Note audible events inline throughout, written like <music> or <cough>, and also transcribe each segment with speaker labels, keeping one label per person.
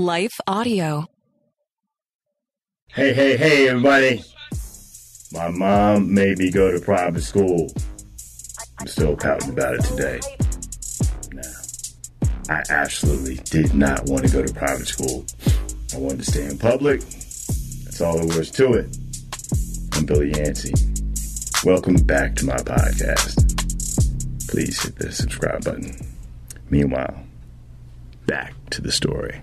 Speaker 1: Life Audio.
Speaker 2: Hey, hey, hey, everybody. My mom made me go to private school. I'm still pouting about it today. I absolutely did not want to go to private school. I wanted to stay in public. That's all there was to it. I'm Billy Yancey. Welcome back to my podcast. Please hit the subscribe button. Meanwhile, back to the story.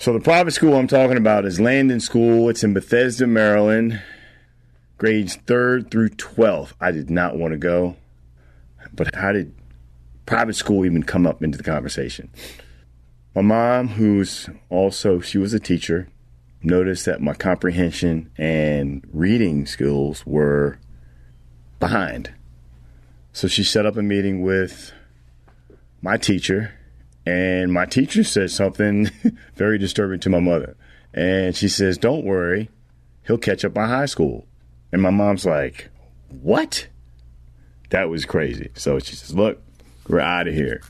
Speaker 2: So the private school I'm talking about is Landon School. It's in Bethesda, Maryland, grades 3rd through 12th. I did not want to go, but how did private school even come up into the conversation? My mom, who's also she was a teacher, noticed that my comprehension and reading skills were behind. So she set up a meeting with my teacher and my teacher said something <laughs> very disturbing to my mother. And she says, Don't worry, he'll catch up by high school. And my mom's like, What? That was crazy. So she says, Look, we're out of here.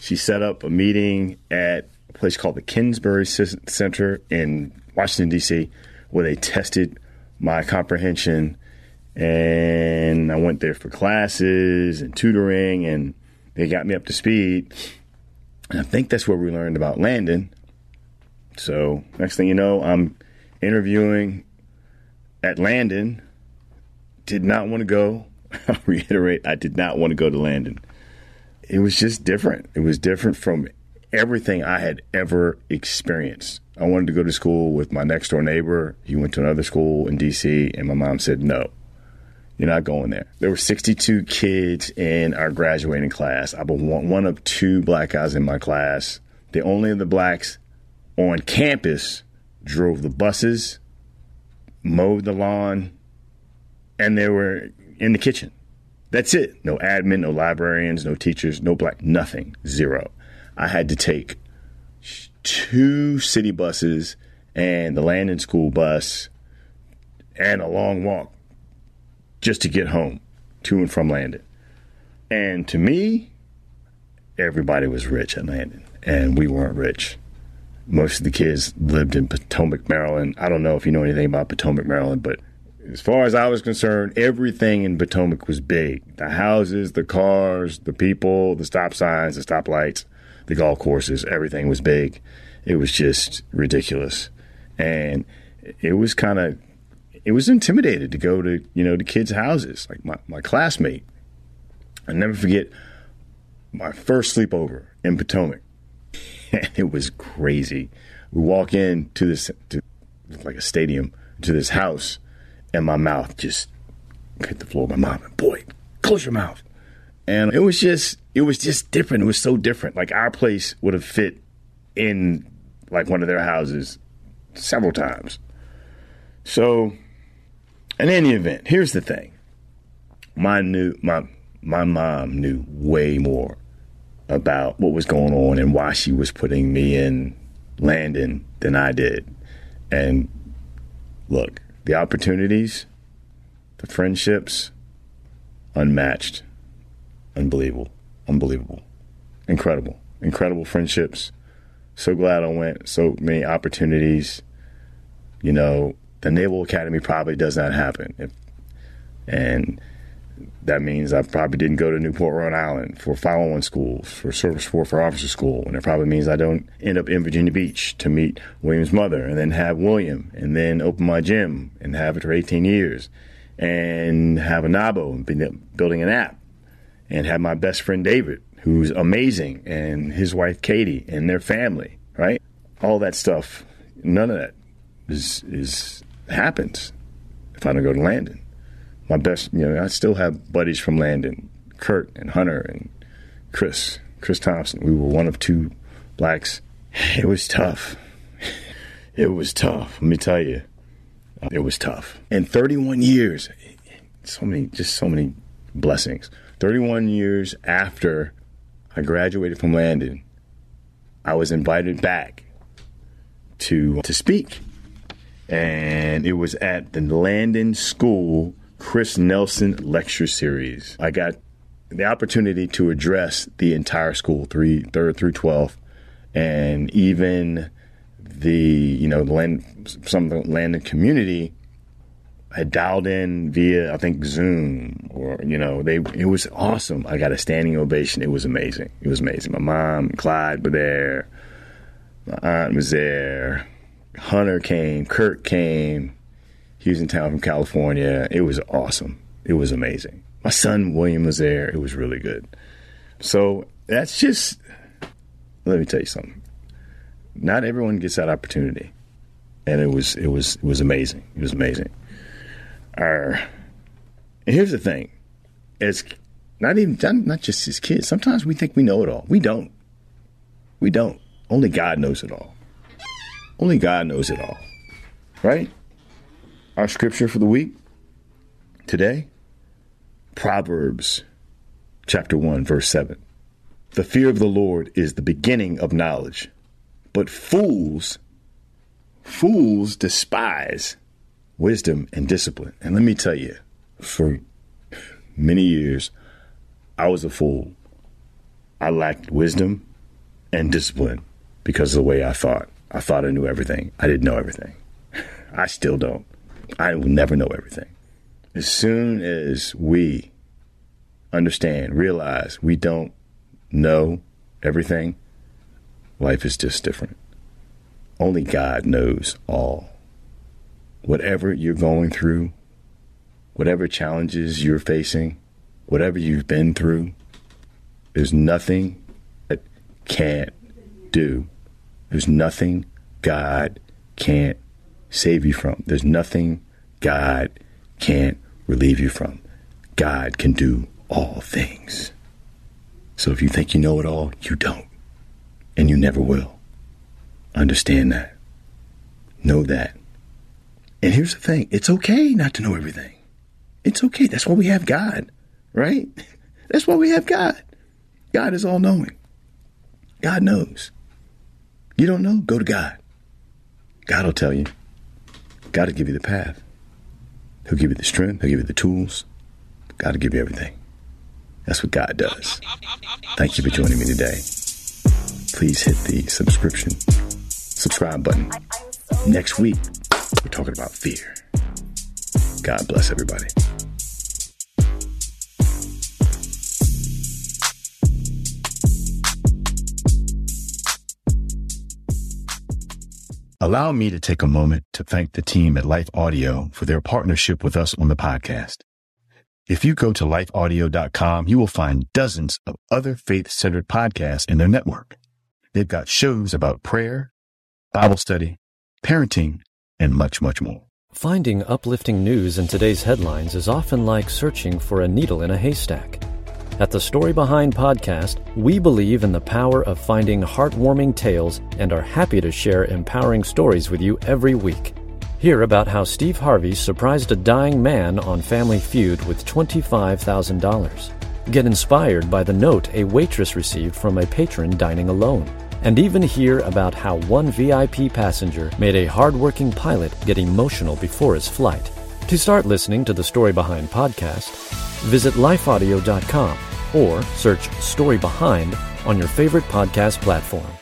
Speaker 2: She set up a meeting at a place called the Kingsbury Center in Washington, D.C., where they tested my comprehension. And I went there for classes and tutoring, and they got me up to speed. And I think that's where we learned about Landon. So next thing you know, I'm interviewing at Landon. Did not want to go. <laughs> I'll reiterate, I did not want to go to Landon. It was just different. It was different from everything I had ever experienced. I wanted to go to school with my next door neighbor. He went to another school in DC, and my mom said, no, you're not going there. There were 62 kids in our graduating class. I was one of two black guys in my class. The only of the blacks on campus drove the buses, mowed the lawn, and they were in the kitchen. That's it. No admin, no librarians, no teachers, no black, nothing. Zero. I had to take two city buses and the Landon School bus and a long walk just to get home to and from Landon. And to me, everybody was rich at Landon, and we weren't rich. Most of the kids lived in Potomac, Maryland. I don't know if you know anything about Potomac, Maryland, but as far as I was concerned, everything in Potomac was big the houses, the cars, the people, the stop signs, the stoplights, the golf courses, everything was big. It was just ridiculous. And it was kind of, it was intimidated to go to, you know, to kids' houses. Like my, my classmate, I never forget my first sleepover in Potomac. <laughs> And it was crazy. We walk in to this, to, like a stadium, to this house and my mouth just hit the floor. My mom, and boy, close your mouth. And it was just, it was just different. It was so different. Like our place would have fit in like one of their houses several times. So, in any event, here's the thing. My new my my mom knew way more about what was going on and why she was putting me in Landon than I did. And look, the opportunities, the friendships, unmatched, unbelievable, unbelievable, incredible, incredible friendships. So glad I went. So many opportunities. You know, the Naval Academy probably does not happen. If, and that means I probably didn't go to Newport, Rhode Island for 501 schools, for service corps for officer school. And it probably means I don't end up in Virginia Beach to meet William's mother and then have William and then open my gym and have it for 18 years and have ANABO and be building an app and have my best friend David, who's amazing, and his wife Katie and their family, right? All that stuff, none of that is, is happens if I don't go to Landon my best, you know, I still have buddies from Landon, Kurt and Hunter and Chris, Chris Thompson. We were one of two blacks. <laughs> It was tough. <laughs> It was tough. Let me tell you, uh, it was tough. And 31 years, so many, just so many blessings. 31 years after I graduated from Landon, I was invited back to uh, to speak, and it was at the Landon School Chris Nelson lecture series. I got the opportunity to address the entire school, three, third through 12th, and even the, you know, land, some of the Landon community had dialed in via, I think, Zoom or, you know, they, it was awesome. I got a standing ovation. It was amazing. It was amazing. My mom, Clyde were there. My aunt was there. Hunter came. Kirk came. He was in town from California. It was awesome. It was amazing. My son William was there. It was really good. So that's just, let me tell you something. Not everyone gets that opportunity, and it was it was it was amazing. It was amazing. Our, and here's the thing: as not even not just as kids. Sometimes we think we know it all. We don't. We don't. Only God knows it all. Only God knows it all. Right? Our scripture for the week today Proverbs chapter 1, verse 7. The fear of the Lord is the beginning of knowledge, but fools, fools despise wisdom and discipline. And let me tell you, for many years, I was a fool. I lacked wisdom and discipline because of the way I thought. I thought I knew everything. I didn't know everything. I still don't. I will never know everything. As soon as we understand, realize we don't know everything, life is just different. Only God knows all. Whatever you're going through, whatever challenges you're facing, whatever you've been through, there's nothing that can't do. There's nothing God can't save you from. There's nothing God can't relieve you from. God can do all things. So if you think you know it all, you don't. And you never will. Understand that. Know that. And here's the thing it's okay not to know everything. It's okay. That's why we have God, right? <laughs> That's why we have God. God is all knowing. God knows. You don't know? Go to God. God will tell you. God will give you the path. He'll give you the strength. He'll give you the tools. God will give you everything. That's what God does. Thank you for joining me today. Please hit the subscription, subscribe button. Next week, we're talking about fear. God bless everybody. Allow me to take a moment to thank the team at Life Audio for their partnership with us on the podcast. If you go to lifeaudio.com, you will find dozens of other faith centered podcasts in their network. They've got shows about prayer, Bible study, parenting, and much, much more.
Speaker 1: Finding uplifting news in today's headlines is often like searching for a needle in a haystack. At the Story Behind podcast, we believe in the power of finding heartwarming tales and are happy to share empowering stories with you every week. Hear about how Steve Harvey surprised a dying man on Family Feud with $25,000. Get inspired by the note a waitress received from a patron dining alone. And even hear about how one VIP passenger made a hardworking pilot get emotional before his flight. To start listening to the Story Behind podcast, Visit lifeaudio.com or search Story Behind on your favorite podcast platform.